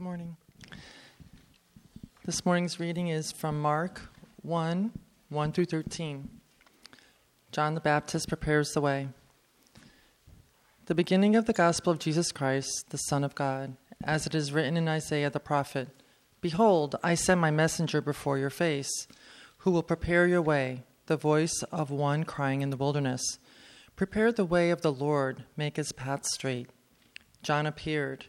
Good morning. This morning's reading is from Mark 1 1 through 13. John the Baptist prepares the way. The beginning of the gospel of Jesus Christ, the Son of God, as it is written in Isaiah the prophet Behold, I send my messenger before your face, who will prepare your way, the voice of one crying in the wilderness. Prepare the way of the Lord, make his path straight. John appeared,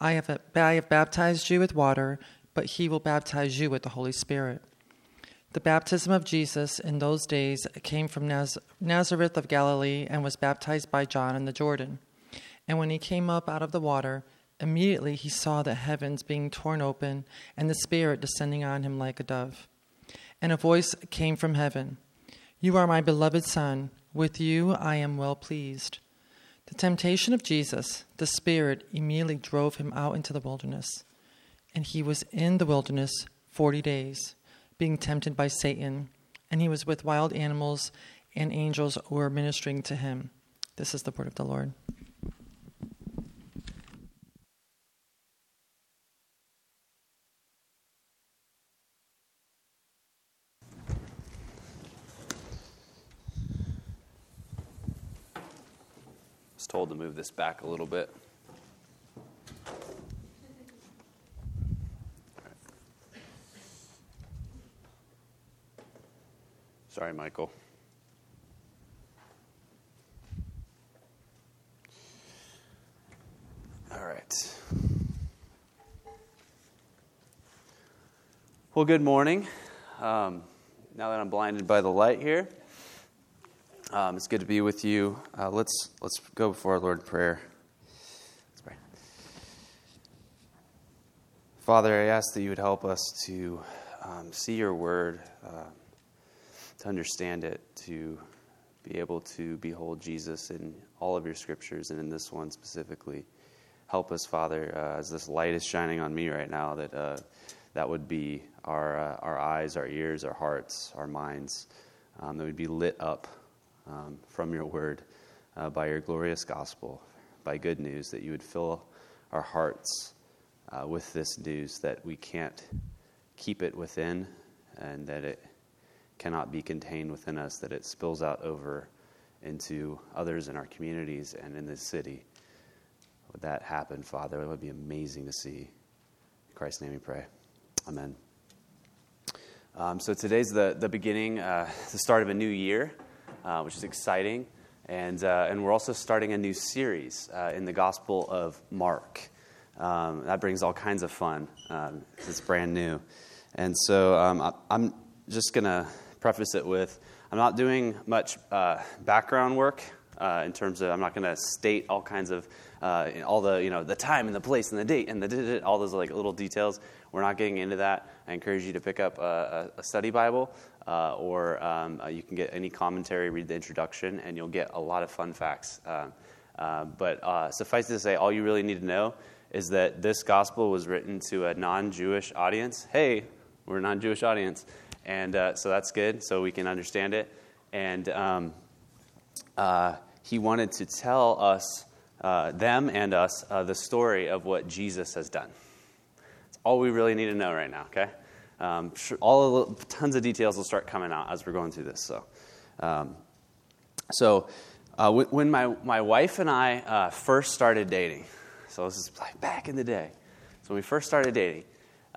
I have, I have baptized you with water, but he will baptize you with the Holy Spirit. The baptism of Jesus in those days came from Naz- Nazareth of Galilee and was baptized by John in the Jordan. And when he came up out of the water, Immediately he saw the heavens being torn open and the Spirit descending on him like a dove. And a voice came from heaven You are my beloved Son, with you I am well pleased. The temptation of Jesus, the Spirit immediately drove him out into the wilderness. And he was in the wilderness forty days, being tempted by Satan, and he was with wild animals, and angels were ministering to him. This is the word of the Lord. Told to move this back a little bit. Sorry, Michael. All right. Well, good morning. Um, now that I'm blinded by the light here, um, it's good to be with you. Uh, let's let's go before our Lord in prayer. Let's pray. Father, I ask that you would help us to um, see your word, uh, to understand it, to be able to behold Jesus in all of your scriptures and in this one specifically. Help us, Father, uh, as this light is shining on me right now, that uh, that would be our uh, our eyes, our ears, our hearts, our minds, um, that would be lit up um, from your word uh, by your glorious gospel, by good news, that you would fill our hearts uh, with this news that we can't keep it within and that it cannot be contained within us, that it spills out over into others in our communities and in this city. Would that happen, Father? It would be amazing to see. In Christ's name we pray. Amen. Um, so today's the, the beginning, uh, the start of a new year uh, which is exciting. And, uh, and we're also starting a new series uh, in the Gospel of Mark. Um, that brings all kinds of fun um, it's brand new. And so um, I, am just going to preface it with I'm not doing much uh, background work uh, in terms of I'm not going to state all kinds of uh, all the you know the time and the place and the date and the all those like little details. We're not getting into that. I encourage you to pick up a, a study Bible uh, or um, uh, you can get any commentary, read the introduction, and you'll get a lot of fun facts. Uh, uh but uh, suffice to say, all you really need to know is that this gospel was written to a non Jewish audience. Hey, we're a non Jewish audience. And uh, so that's good, so we can understand it. And um, he wanted to tell us, them and us, the story of what Jesus has done. That's all we really need to know right now, okay? Um, all the, tons of details will start coming out as we're going through this. So, um, so uh, when my, my wife and I uh, first started dating, so this is like back in the day. So when we first started dating,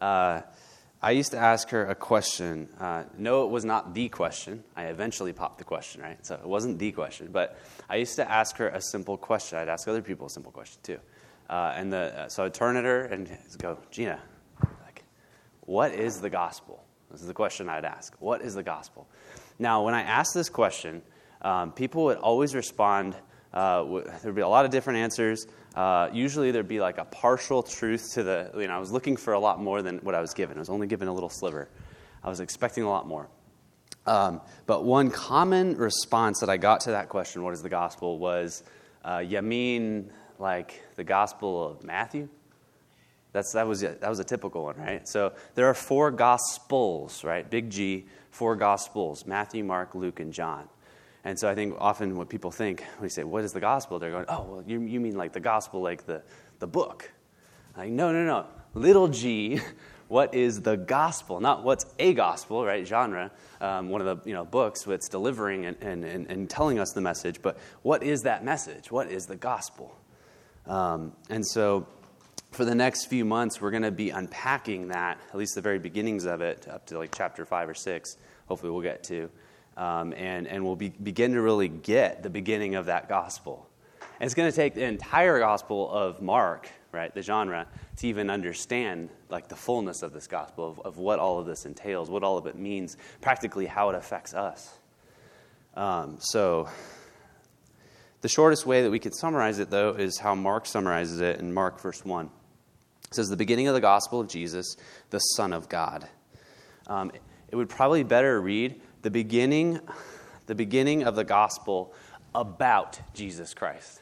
uh, I used to ask her a question. Uh, no, it was not the question. I eventually popped the question, right? So it wasn't the question, but I used to ask her a simple question. I'd ask other people a simple question too. Uh, and the, uh, so I'd turn at her and go, Gina, what is the gospel? This is the question I'd ask. What is the gospel? Now, when I ask this question, um, people would always respond. Uh, there would be a lot of different answers. uh, usually there'd be like a partial truth to the, you know, I was looking for a lot more than what I was given. I was only given a little sliver. I was expecting a lot more. Um, but one common response that I got to that question, what is the gospel, was, uh, you mean like the gospel of Matthew? That's, that, was that was a typical one, right? So there are four gospels, right? Big G, four gospels Matthew, Mark, Luke, and John. And so I think often what people think when you say, What is the gospel? they're going, Oh, well, you, you mean like the gospel, like the, the book. Like, no, no, no. Little g, what is the gospel? Not what's a gospel, right? Genre, um, one of the you know, books that's delivering and, and, and, and, telling us the message, but what is that message? What is the gospel? Um, and so for the next few months, we're going to be unpacking that, at least the very beginnings of it, up to like chapter five or six. Hopefully, we'll get to. Um, and, and we'll be, begin to really get the beginning of that gospel. And it's going to take the entire gospel of Mark, right, the genre, to even understand like the fullness of this gospel, of, of what all of this entails, what all of it means, practically how it affects us. Um, so, the shortest way that we could summarize it, though, is how Mark summarizes it in Mark, verse 1. It says, The beginning of the gospel of Jesus, the Son of God. Um, it would probably better read, the beginning, the beginning of the gospel about Jesus Christ.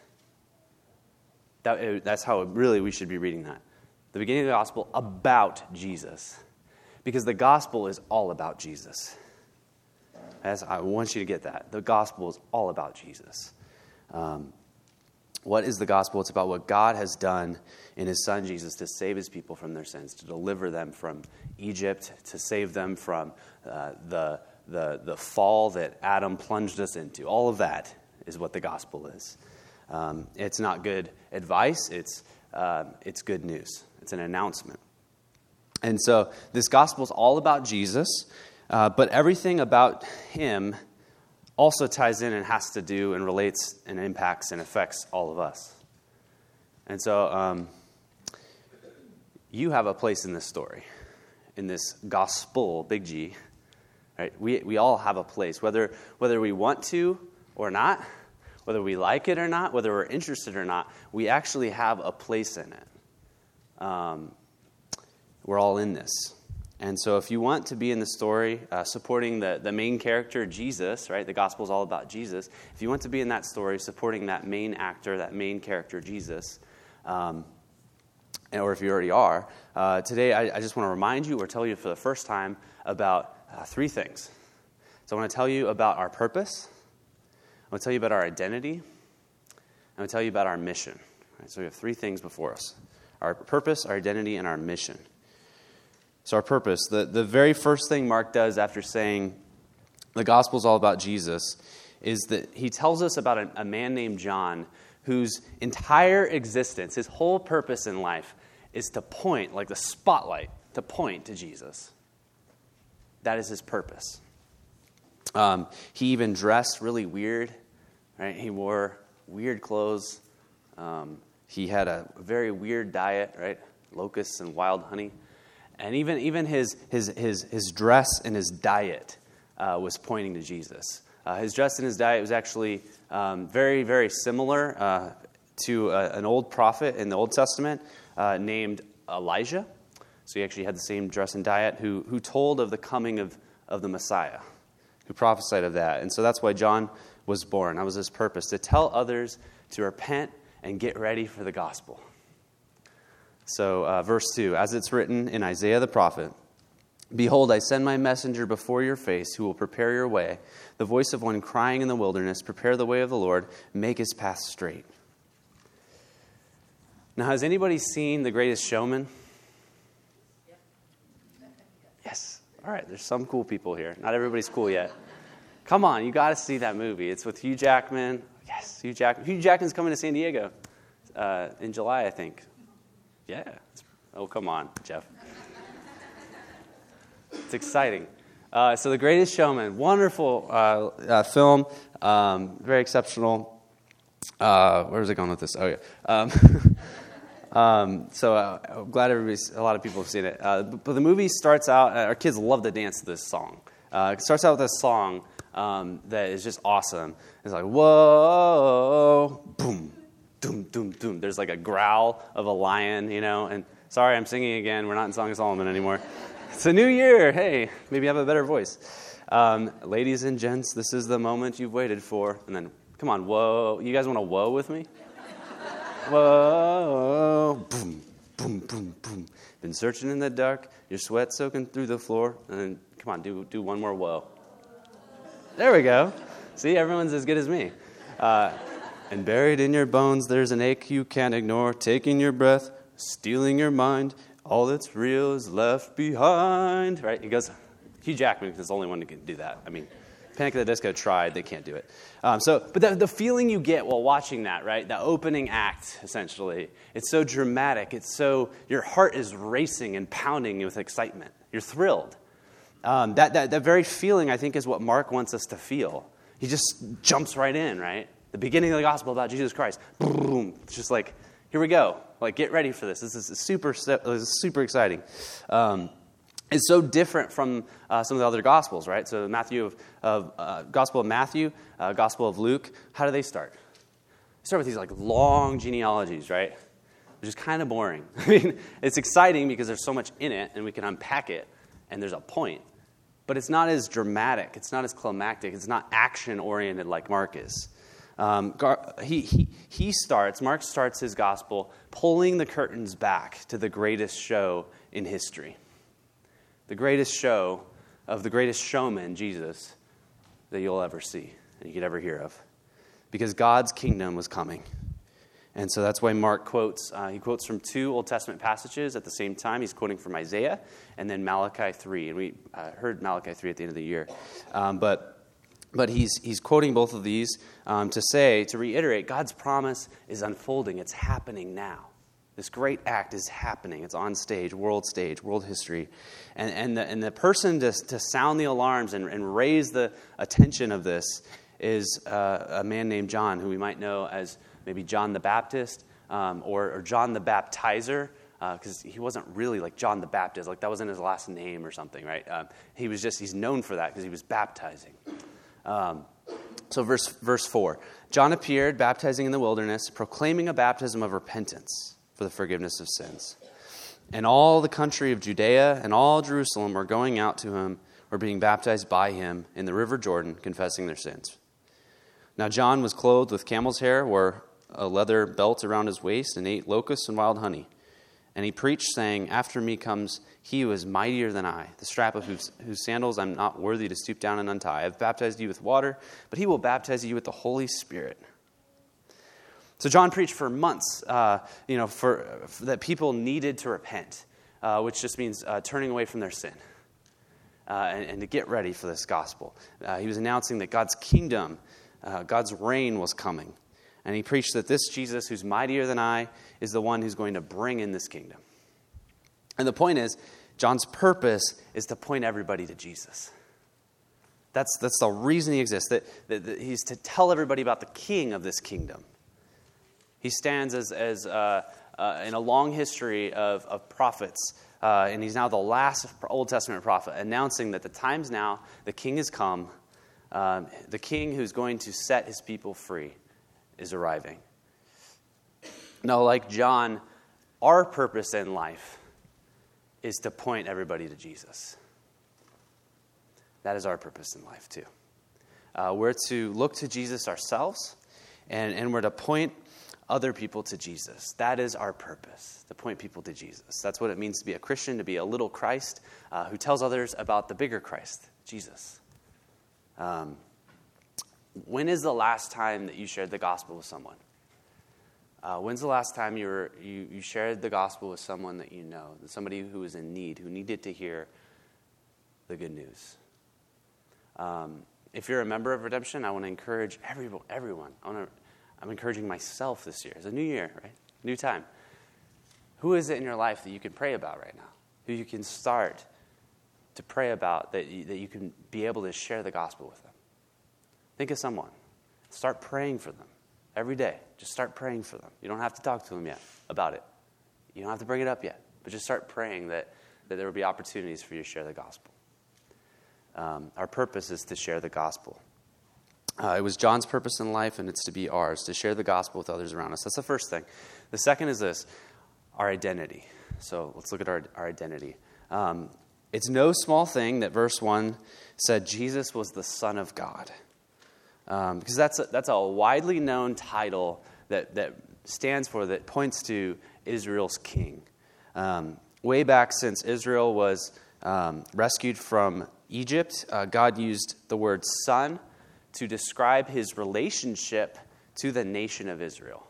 That, that's how really we should be reading that. The beginning of the gospel about Jesus. Because the gospel is all about Jesus. As I want you to get that. The gospel is all about Jesus. Um, what is the gospel? It's about what God has done in his son Jesus to save his people from their sins, to deliver them from Egypt, to save them from uh, the the, the fall that Adam plunged us into. All of that is what the gospel is. Um, it's not good advice, it's, uh, it's good news, it's an announcement. And so this gospel is all about Jesus, uh, but everything about him also ties in and has to do and relates and impacts and affects all of us. And so um, you have a place in this story, in this gospel, big G, Right? We, we all have a place, whether, whether we want to or not, whether we like it or not, whether we're interested or not, we actually have a place in it. Um, we're all in this. And so, if you want to be in the story uh, supporting the, the main character, Jesus, right? The gospel is all about Jesus. If you want to be in that story supporting that main actor, that main character, Jesus, um, or if you already are, uh, today I, I just want to remind you or tell you for the first time about uh, three things. So I want to tell you about our purpose. I want to tell you about our identity. I want to tell you about our mission. Right, so we have three things before us our purpose, our identity, and our mission. So, our purpose. The, the very first thing Mark does after saying the gospel is all about Jesus is that he tells us about a, a man named John whose entire existence, his whole purpose in life, is to point, like the spotlight, to point to Jesus. That is his purpose. Um, he even dressed really weird, right? He wore weird clothes. Um, he had a very weird diet, right? Locusts and wild honey. And even, even his, his, his, his dress and his diet uh, was pointing to Jesus. Uh, his dress and his diet was actually um, very, very similar uh, to a, uh, an old prophet in the Old Testament uh, named Elijah. So he actually had the same dress and diet, who, who told of the coming of, of the Messiah, who prophesied of that. And so that's why John was born. That was his purpose, to tell others to repent and get ready for the gospel. So, uh, verse 2 As it's written in Isaiah the prophet, Behold, I send my messenger before your face who will prepare your way, the voice of one crying in the wilderness, Prepare the way of the Lord, make his path straight. Now, has anybody seen The Greatest Showman? Yes. All right, there's some cool people here. Not everybody's cool yet. Come on, you got to see that movie. It's with Hugh Jackman. Yes, Hugh Jackman. Hugh Jackman's coming to San Diego uh, in July, I think. Yeah. Oh, come on, Jeff. It's exciting. Uh, so, The Greatest Showman, wonderful uh, uh film, um, very exceptional. Uh, where was I going with this? Oh, yeah. Um, Um, so uh, I'm glad everybody's, a lot of people have seen it. Uh, but the movie starts out, uh, our kids love to dance to this song. Uh, it starts out with a song um, that is just awesome. It's like, whoa, boom, doom, doom, doom. There's like a growl of a lion, you know. And sorry, I'm singing again. We're not in Song of Solomon anymore. It's a new year. Hey, maybe I have a better voice. Um, ladies and gents, this is the moment you've waited for. And then, come on, whoa. You guys want to whoa with me? whoa. Boom, boom, boom, boom. Been searching in the dark, your sweat soaking through the floor. And then, come on, do, do one more whoa. There we go. See, everyone's as good as me. Uh, and buried in your bones, there's an ache you can't ignore, taking your breath, stealing your mind. All that's real is left behind. Right? He goes, Hugh Jackman is the only one who can do that. I mean, Panic at the Disco tried, they can't do it. Um, so, but the, the feeling you get while watching that, right? The opening act, essentially, it's so dramatic. It's so, your heart is racing and pounding with excitement. You're thrilled. Um, that, that, that very feeling, I think, is what Mark wants us to feel. He just jumps right in, right? The beginning of the gospel about Jesus Christ. Boom. It's just like, here we go. Like, get ready for this. This is super, this is super exciting. Um, it's so different from uh, some of the other gospels, right? So, Matthew of, of uh, Gospel of Matthew, uh, Gospel of Luke, how do they start? They start with these like long genealogies, right? Which is kind of boring. I mean, it's exciting because there's so much in it and we can unpack it and there's a point. But it's not as dramatic, it's not as climactic, it's not action oriented like Mark is. Um, he, he, he starts, Mark starts his gospel pulling the curtains back to the greatest show in history. The greatest show of the greatest showman, Jesus, that you'll ever see and you could ever hear of. Because God's kingdom was coming. And so that's why Mark quotes, uh, he quotes from two Old Testament passages at the same time. He's quoting from Isaiah and then Malachi 3. And we uh, heard Malachi 3 at the end of the year. Um, but but he's, he's quoting both of these um, to say, to reiterate, God's promise is unfolding. It's happening now. This great act is happening. It's on stage, world stage, world history. And, and, the, and the person to, to sound the alarms and, and raise the attention of this is uh, a man named John, who we might know as maybe John the Baptist um, or, or, John the Baptizer, because uh, he wasn't really like John the Baptist. Like that wasn't his last name or something, right? Um, he was just, he's known for that because he was baptizing. Um, so, verse, verse 4 John appeared, baptizing in the wilderness, proclaiming a baptism of repentance for the forgiveness of sins. And all the country of Judea and all Jerusalem were going out to him, or being baptized by him in the river Jordan, confessing their sins. Now, John was clothed with camel's hair, wore a leather belt around his waist, and ate locusts and wild honey. And he preached, saying, After me comes he who is mightier than I, the strap of whose, whose, sandals I'm not worthy to stoop down and untie. I have baptized you with water, but he will baptize you with the Holy Spirit. So John preached for months, uh, you know, for, for, that people needed to repent, uh, which just means uh, turning away from their sin. Uh, and, and, to get ready for this gospel. Uh, he was announcing that God's kingdom, uh, God's reign was coming. And he preached that this Jesus, who's mightier than I, is the one who's going to bring in this kingdom. And the point is, John's purpose is to point everybody to Jesus. That's, that's the reason he exists. That, that, that he's to tell everybody about the king of this kingdom. He stands as, as uh, uh, in a long history of, of prophets, uh, and he's now the last Old Testament prophet, announcing that the time's now, the king has come, um, the king who's going to set his people free is arriving. Now, like John, our purpose in life is to point everybody to Jesus. That is our purpose in life, too. Uh, we're to look to Jesus ourselves, and, and we're to point other people to Jesus. That is our purpose, to point people to Jesus. That's what it means to be a Christian, to be a little Christ uh, who tells others about the bigger Christ, Jesus. Um, when is the last time that you shared the gospel with someone? Uh, when's the last time you, were, you, you shared the gospel with someone that you know, somebody who was in need, who needed to hear the good news? Um, if you're a member of Redemption, I want to encourage everyone. everyone. I want to, I'm encouraging myself this year. It's a new year, right? New time. Who is it in your life that you can pray about right now? Who you can start to pray about that you, that you can be able to share the gospel with them? Think of someone. Start praying for them every day. Just start praying for them. You don't have to talk to them yet about it. You don't have to bring it up yet, but just start praying that, that there will be opportunities for you to share the gospel. Um, our purpose is to share the gospel. Uh, it was John's purpose in life, and it's to be ours, to share the gospel with others around us. That's the first thing. The second is this our identity. So let's look at our, our identity. Um, it's no small thing that verse 1 said Jesus was the Son of God. Um, because that's a, that's a widely known title that, that stands for, that points to Israel's king. Um, way back since Israel was um, rescued from Egypt, uh, God used the word son to describe his relationship to the nation of Israel.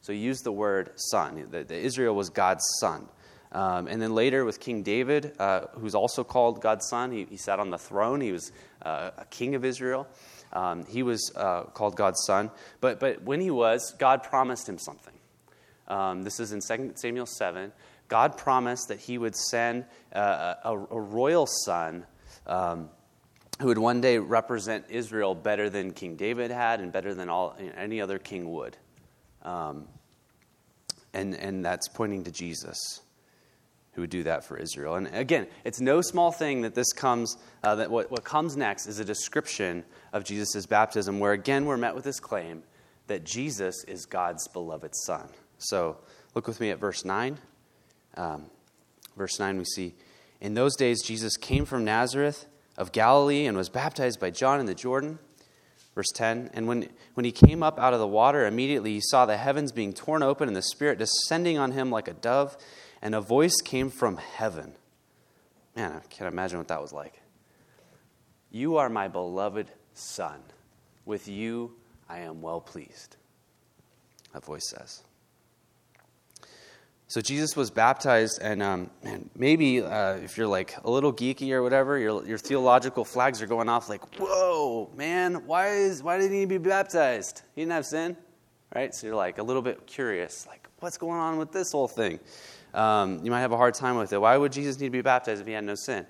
So he used the word son. The, the Israel was God's son. Um, and then later with King David, uh, who's also called God's son, he, he, sat on the throne. He was uh, a king of Israel. Um, he was uh, called God's son. But, but when he was, God promised him something. Um, this is in 2 Samuel 7. God promised that he would send uh, a, a, royal son um, who would one day represent Israel better than King David had and better than all, any other king would. Um, and, and that's pointing to Jesus who would do that for Israel. And again, it's no small thing that this comes, uh, that what, what comes next is a description of Jesus' baptism, where again we're met with this claim that Jesus is God's beloved Son. So look with me at verse 9. Um, verse 9, we see, In those days Jesus came from Nazareth of Galilee and was baptized by John in the Jordan. Verse 10 And when, when he came up out of the water, immediately he saw the heavens being torn open and the Spirit descending on him like a dove, and a voice came from heaven. Man, I can't imagine what that was like. You are my beloved Son. With you I am well pleased. That voice says. So Jesus was baptized, and um, man, maybe uh, if you're like a little geeky or whatever, your, your theological flags are going off. Like, whoa, man, why is why did he need to be baptized? He didn't have sin, right? So you're like a little bit curious, like, what's going on with this whole thing? Um, you might have a hard time with it. Why would Jesus need to be baptized if he had no sin?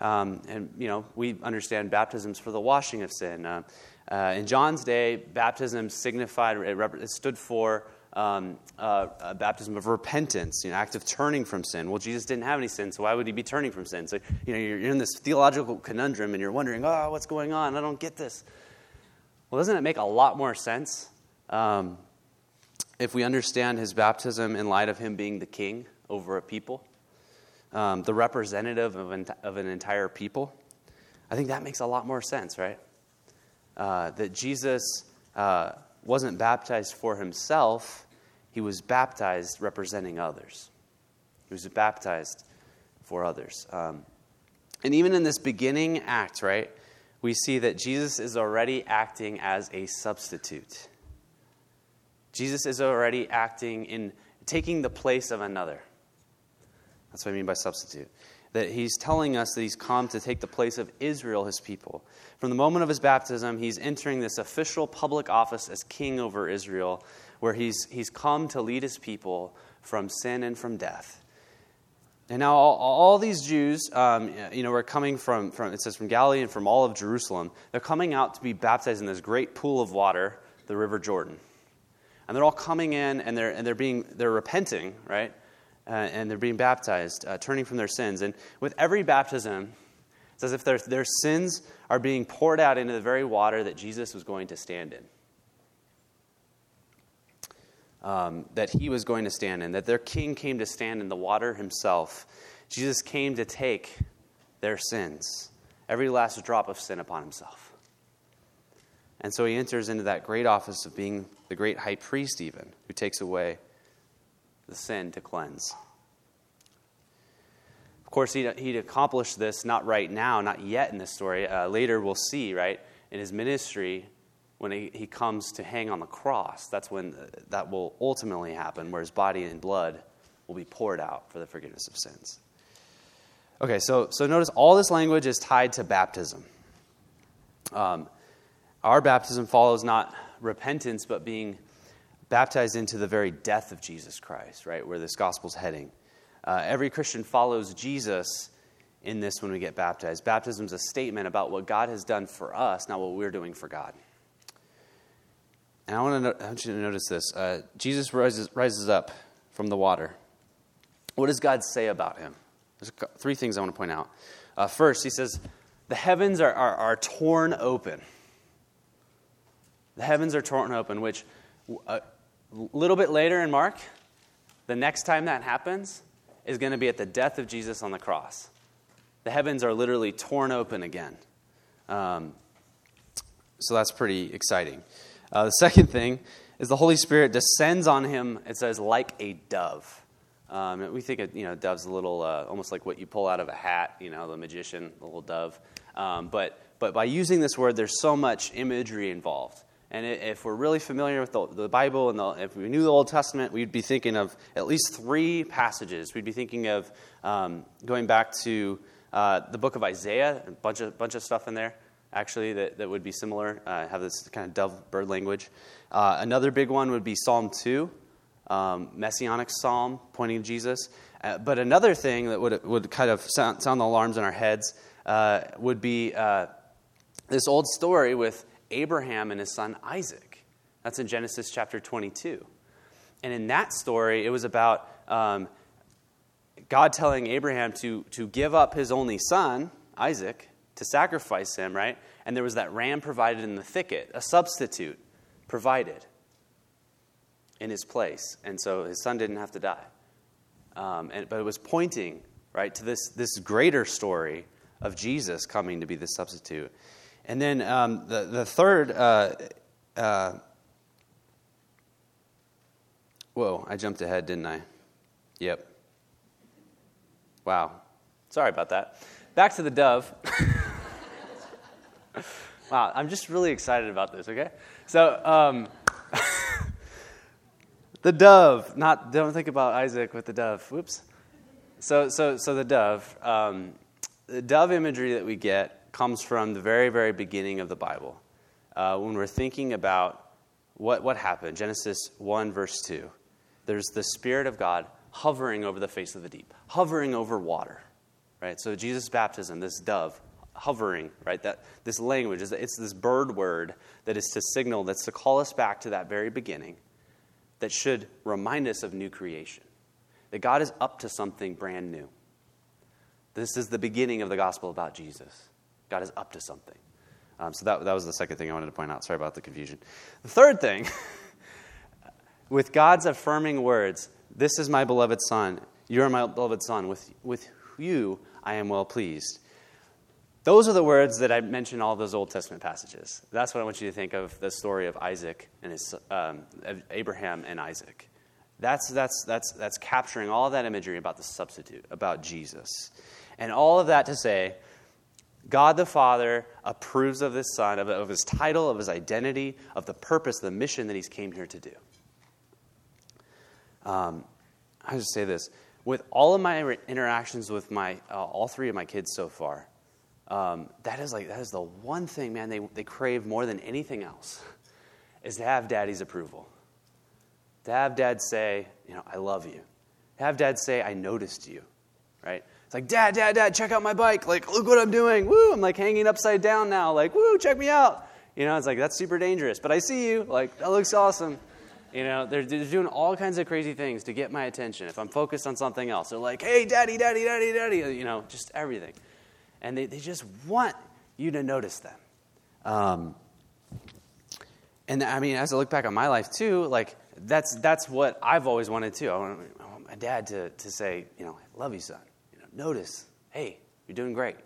Um, and you know, we understand baptisms for the washing of sin. Uh, uh, in John's day, baptism signified it, it stood for um, uh, a baptism of repentance, an act of turning from sin. Well, Jesus didn't have any sin, so why would he be turning from sin? So, you know, you're, you're in this theological conundrum and you're wondering, oh, what's going on? I don't get this. Well, doesn't it make a lot more sense um, if we understand his baptism in light of him being the king over a people, um, the representative of an, of an entire people? I think that makes a lot more sense, right? Uh, that Jesus. Uh, wasn't baptized for himself, he was baptized representing others. He was baptized for others. Um, and even in this beginning act, right, we see that Jesus is already acting as a substitute. Jesus is already acting in taking the place of another. That's what I mean by substitute that he's telling us that he's come to take the place of Israel, his people. From the moment of his baptism, he's entering this official public office as king over Israel, where he's, he's come to lead his people from sin and from death. And now all, all these Jews, um, you know, are coming from, from, it says from Galilee and from all of Jerusalem. They're coming out to be baptized in this great pool of water, the River Jordan. And they're all coming in and they're, and they're being, they're repenting, right? Uh, and they're being baptized, uh, turning from their sins. And with every baptism, it's as if their, their sins are being poured out into the very water that Jesus was going to stand in. Um, that he was going to stand in, that their king came to stand in the water himself. Jesus came to take their sins, every last drop of sin upon himself. And so he enters into that great office of being the great high priest, even, who takes away the sin to cleanse. Of course, he'd, he'd accomplished this not right now, not yet in this story. Uh, later, we'll see, right, in his ministry, when he, he comes to hang on the cross, that's when that will ultimately happen, where his body and blood will be poured out for the forgiveness of sins. Okay, so, so notice all this language is tied to baptism. Um, our baptism follows not repentance, but being baptized into the very death of Jesus Christ, right, where this gospel's heading. Uh, every Christian follows Jesus in this when we get baptized. Baptism is a statement about what God has done for us, not what we're doing for God. And I want, to I want you to notice this. Uh, Jesus rises, rises up from the water. What does God say about him? There's three things I want to point out. Uh, first, he says, The heavens are, are, are torn open. The heavens are torn open, which a little bit later in Mark, the next time that happens is going to be at the death of Jesus on the cross. The heavens are literally torn open again. Um, so that's pretty exciting. Uh, the second thing is the Holy Spirit descends on him, it says, like a dove. Um, we think of, you know, dove's a little, uh, almost like what you pull out of a hat, you know, the magician, the little dove. Um, but, but by using this word, there's so much imagery involved. And if we're really familiar with the, Bible and the, if we knew the Old Testament, we'd be thinking of at least three passages. We'd be thinking of um, going back to uh, the book of Isaiah, a bunch of, bunch of stuff in there, actually, that, that would be similar, uh, have this kind of dove bird language. Uh, another big one would be Psalm 2, um, messianic psalm pointing to Jesus. Uh, but another thing that would, would kind of sound, sound the alarms in our heads uh, would be uh, this old story with Abraham and his son Isaac. That's in Genesis chapter 22. And in that story, it was about um, God telling Abraham to, to give up his only son, Isaac, to sacrifice him, right? And there was that ram provided in the thicket, a substitute provided in his place. And so his son didn't have to die. Um, and, but it was pointing, right, to this, this greater story of Jesus coming to be the substitute. And then um, the, the third, uh, uh, whoa, I jumped ahead, didn't I? Yep. Wow. Sorry about that. Back to the dove. wow, I'm just really excited about this, okay? So, um, the dove, not, don't think about Isaac with the dove. Whoops. So, so, so the dove, um, the dove imagery that we get comes from the very, very beginning of the Bible. Uh, when we're thinking about what, what happened, Genesis 1, verse 2, there's the Spirit of God hovering over the face of the deep, hovering over water. Right? So Jesus' baptism, this dove, hovering, right? That this language is it's this bird word that is to signal, that's to call us back to that very beginning, that should remind us of new creation. That God is up to something brand new. This is the beginning of the gospel about Jesus. God is up to something. Um, so that, that was the second thing I wanted to point out. Sorry about the confusion. The third thing, with God's affirming words, this is my beloved Son, you are my beloved Son, with, with you I am well pleased. Those are the words that I mentioned all those Old Testament passages. That's what I want you to think of the story of Isaac and his, um, Abraham and Isaac. That's, that's, that's, that's capturing all that imagery about the substitute, about Jesus. And all of that to say, God the Father approves of this Son, of, of his title, of his identity, of the purpose, the mission that he's came here to do. Um, I just say this with all of my interactions with my uh, all three of my kids so far, um, that is like that is the one thing, man. They they crave more than anything else, is to have Daddy's approval. To have Dad say, you know, I love you. To have Dad say, I noticed you, right? It's like, Dad, Dad, Dad, check out my bike. Like, look what I'm doing. Woo, I'm like hanging upside down now. Like, woo, check me out. You know, it's like, that's super dangerous. But I see you. Like, that looks awesome. You know, they're, they're doing all kinds of crazy things to get my attention. If I'm focused on something else, they're like, hey, daddy, daddy, daddy, daddy. You know, just everything. And they, they just want you to notice them. Um, and I mean, as I look back on my life too, like, that's, that's what I've always wanted too. I want, I want my dad to, to say, you know, I love you, son notice, hey, you're doing great.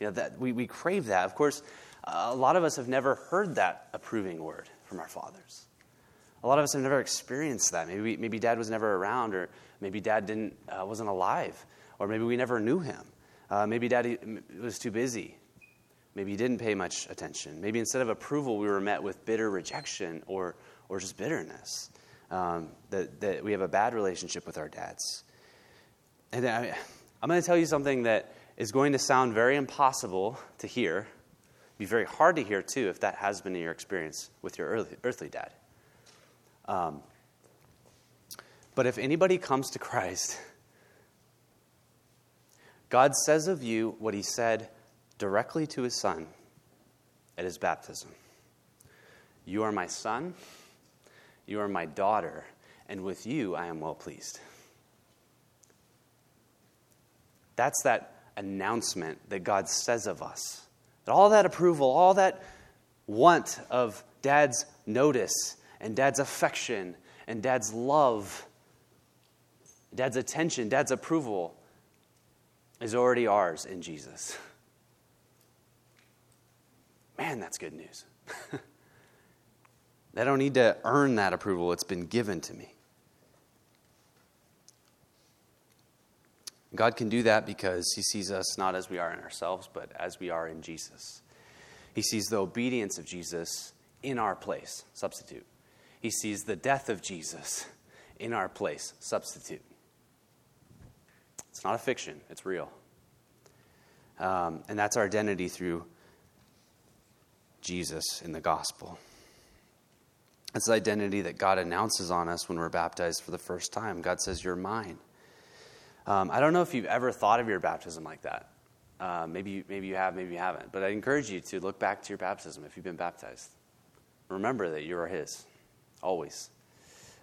You know, that, we, we crave that. Of course, a lot of us have never heard that approving word from our fathers. A lot of us have never experienced that. Maybe, maybe dad was never around, or maybe dad didn't, uh, wasn't alive, or maybe we never knew him. Uh, maybe daddy was too busy. Maybe he didn't pay much attention. Maybe instead of approval, we were met with bitter rejection or, or just bitterness. Um, that, that we have a bad relationship with our dads. And I, I'm going to tell you something that is going to sound very impossible to hear, be very hard to hear too, if that has been in your experience with your earthly, earthly dad. Um, but if anybody comes to Christ, God says of you what he said directly to his son at his baptism You are my son, you are my daughter, and with you I am well pleased. That's that announcement that God says of us. That all that approval, all that want of dad's notice and dad's affection and dad's love, dad's attention, dad's approval is already ours in Jesus. Man, that's good news. I don't need to earn that approval, it's been given to me. God can do that because He sees us not as we are in ourselves, but as we are in Jesus. He sees the obedience of Jesus in our place, substitute. He sees the death of Jesus in our place, substitute. It's not a fiction, it's real. Um, and that's our identity through Jesus in the gospel. It's the identity that God announces on us when we're baptized for the first time. God says, You're mine. Um, I don't know if you've ever thought of your baptism like that. Uh, maybe, maybe you have, maybe you haven't. But I encourage you to look back to your baptism if you've been baptized. Remember that you are His, always.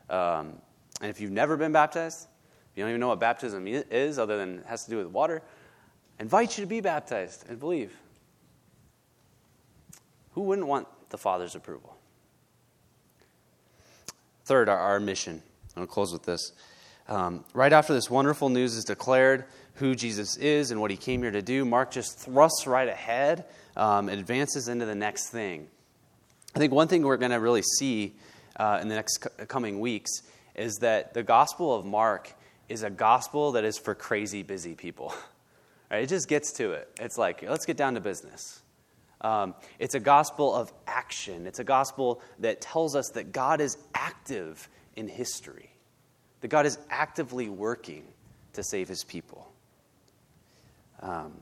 Um, and if you've never been baptized, you don't even know what baptism is, other than it has to do with water, I invite you to be baptized and believe. Who wouldn't want the Father's approval? Third, our, our mission. I'm going to close with this. Um, right after this wonderful news is declared, who Jesus is and what he came here to do, Mark just thrusts right ahead, um, advances into the next thing. I think one thing we're going to really see uh, in the next coming weeks is that the Gospel of Mark is a gospel that is for crazy busy people. right? It just gets to it. It's like, let's get down to business. Um, it's a gospel of action. It's a gospel that tells us that God is active in history that God is actively working to save his people. Um,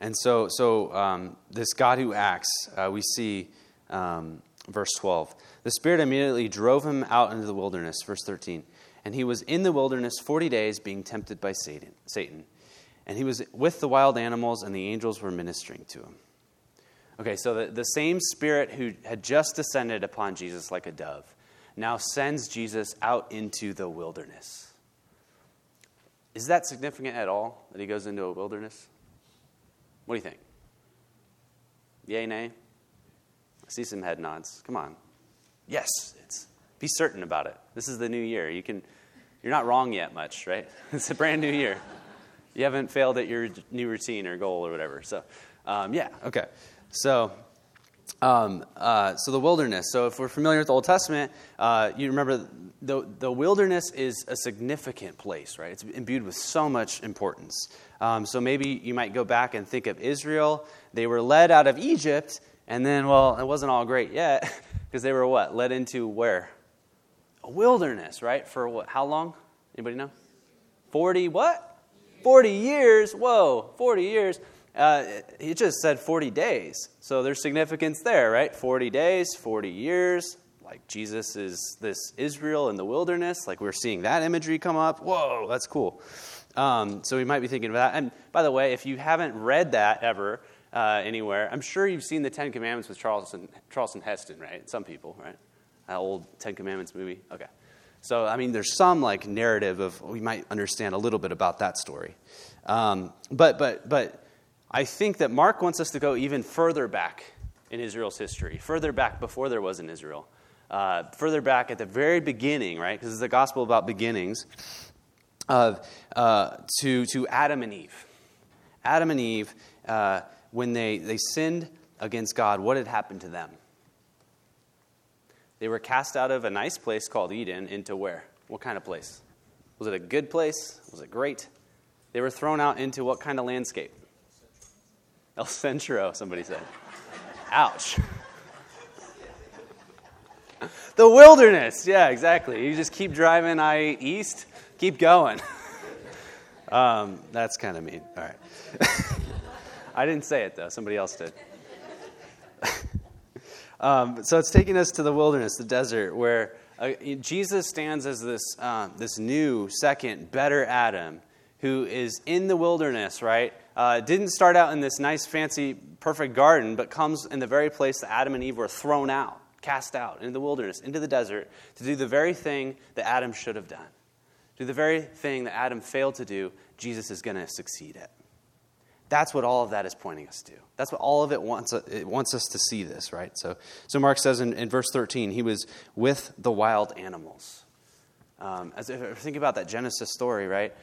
and so, so um, this God who acts, uh, we see um, verse 12. The Spirit immediately drove him out into the wilderness, verse 13. And he was in the wilderness 40 days being tempted by Satan. Satan. And he was with the wild animals, and the angels were ministering to him. Okay, so the, the same Spirit who had just descended upon Jesus like a dove now sends Jesus out into the wilderness. Is that significant at all that he goes into a wilderness? What do you think? Yay, nay? I see some head nods. Come on. Yes, it's be certain about it. This is the new year. You can you're not wrong yet much, right? It's a brand new year. You haven't failed at your new routine or goal or whatever. So, um, yeah, okay. So, um, uh, so the wilderness. So if we're familiar with the Old Testament, uh, you remember the, the wilderness is a significant place, right? It's imbued with so much importance. Um, so maybe you might go back and think of Israel. They were led out of Egypt, and then, well, it wasn't all great yet, because they were what? Led into where? A wilderness, right? For what? How long? Anybody know? 40 what? 40 years. Whoa, 40 years. Uh, he just said 40 days. So there's significance there, right? 40 days, 40 years. Like Jesus is this Israel in the wilderness. Like we're seeing that imagery come up. Whoa, that's cool. Um, so we might be thinking about that. And by the way, if you haven't read that ever uh, anywhere, I'm sure you've seen the Ten Commandments with Charlton, Charlton Heston, right? Some people, right? That old Ten Commandments movie. Okay. So, I mean, there's some like narrative of we might understand a little bit about that story. Um, but, but, but I think that Mark wants us to go even further back in Israel's history, further back before there was an Israel, uh, further back at the very beginning, right? Because it's a gospel about beginnings, of, uh, to, to Adam and Eve. Adam and Eve, uh, when they, they sinned against God, what had happened to them? They were cast out of a nice place called Eden into where? What kind of place? Was it a good place? Was it great? They were thrown out into what kind of landscape? El Centro, somebody said. Ouch. the wilderness. Yeah, exactly. You just keep driving I east, keep going. um, that's kind of mean. All right. I didn't say it, though. Somebody else did. um, so it's taking us to the wilderness, the desert, where uh, Jesus stands as this, uh, this new, second, better Adam who is in the wilderness, right? Uh, didn't start out in this nice, fancy, perfect garden, but comes in the very place that Adam and Eve were thrown out, cast out into the wilderness, into the desert, to do the very thing that Adam should have done. Do the very thing that Adam failed to do, Jesus is going to succeed at. That's what all of that is pointing us to. That's what all of it wants, it wants us to see this, right? So, so Mark says in, in verse 13, he was with the wild animals. Um, as if think about that Genesis story, right?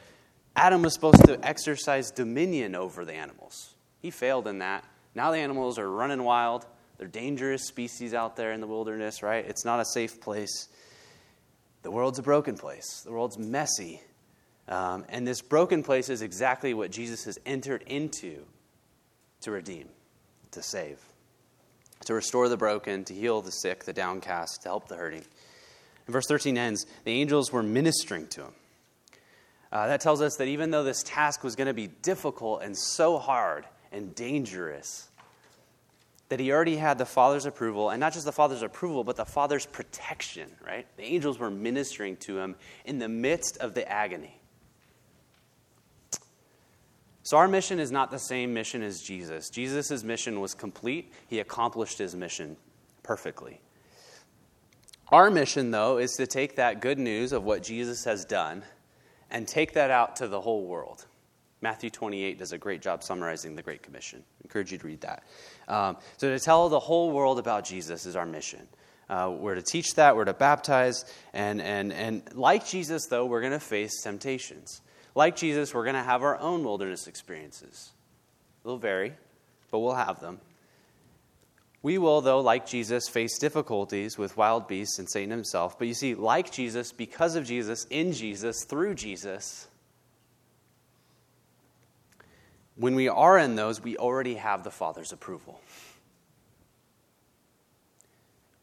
Adam was supposed to exercise dominion over the animals. He failed in that. Now the animals are running wild. They're dangerous species out there in the wilderness, right? It's not a safe place. The world's a broken place. The world's messy. Um, and this broken place is exactly what Jesus has entered into to redeem, to save, to restore the broken, to heal the sick, the downcast, to help the hurting. And verse 13 ends the angels were ministering to him. Uh, that tells us that even though this task was going to be difficult and so hard and dangerous, that he already had the Father's approval, and not just the Father's approval, but the Father's protection, right? The angels were ministering to him in the midst of the agony. So, our mission is not the same mission as Jesus. Jesus' mission was complete, he accomplished his mission perfectly. Our mission, though, is to take that good news of what Jesus has done and take that out to the whole world. Matthew 28 does a great job summarizing the Great Commission. I encourage you to read that. Um, so, to tell the whole world about Jesus is our mission. Uh, we're to teach that, we're to baptize, and, and, and like Jesus, though, we're going to face temptations. Like Jesus, we're going to have our own wilderness experiences. They'll vary, but we'll have them. We will, though, like Jesus, face difficulties with wild beasts and Satan himself. But you see, like Jesus, because of Jesus, in Jesus, through Jesus, when we are in those, we already have the Father's approval.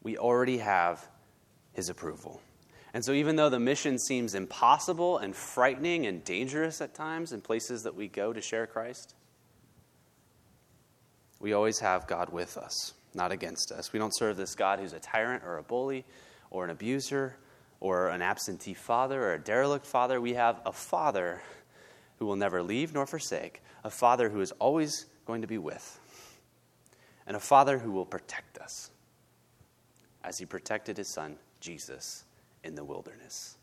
We already have his approval. And so, even though the mission seems impossible and frightening and dangerous at times in places that we go to share Christ, we always have God with us not against us. We don't serve this God who's a tyrant or a bully or an abuser or an absentee father or a derelict father. We have a father who will never leave nor forsake, a father who is always going to be with, and a father who will protect us as he protected his son, Jesus, in the wilderness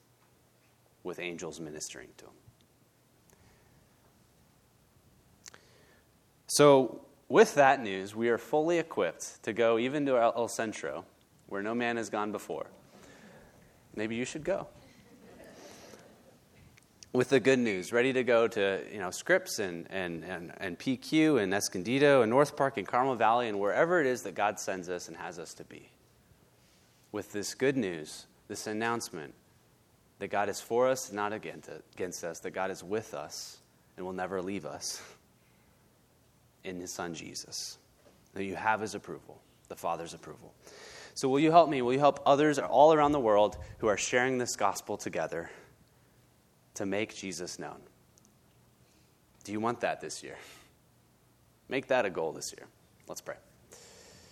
with angels ministering to him. So, with that news, we are fully equipped to go even to El Centro, where no man has gone before. Maybe you should go. With the good news, ready to go to you know Scripps and, and, and, and PQ and Escondido and North Park and Carmel Valley and wherever it is that God sends us and has us to be. With this good news, this announcement that God is for us, not against us, that God is with us and will never leave us in his son Jesus. That you have his approval, the Father's approval. So, will you help me? Will you help others all around the world who are sharing this gospel together to make Jesus known? Do you want that this year? Make that a goal this year. Let's pray.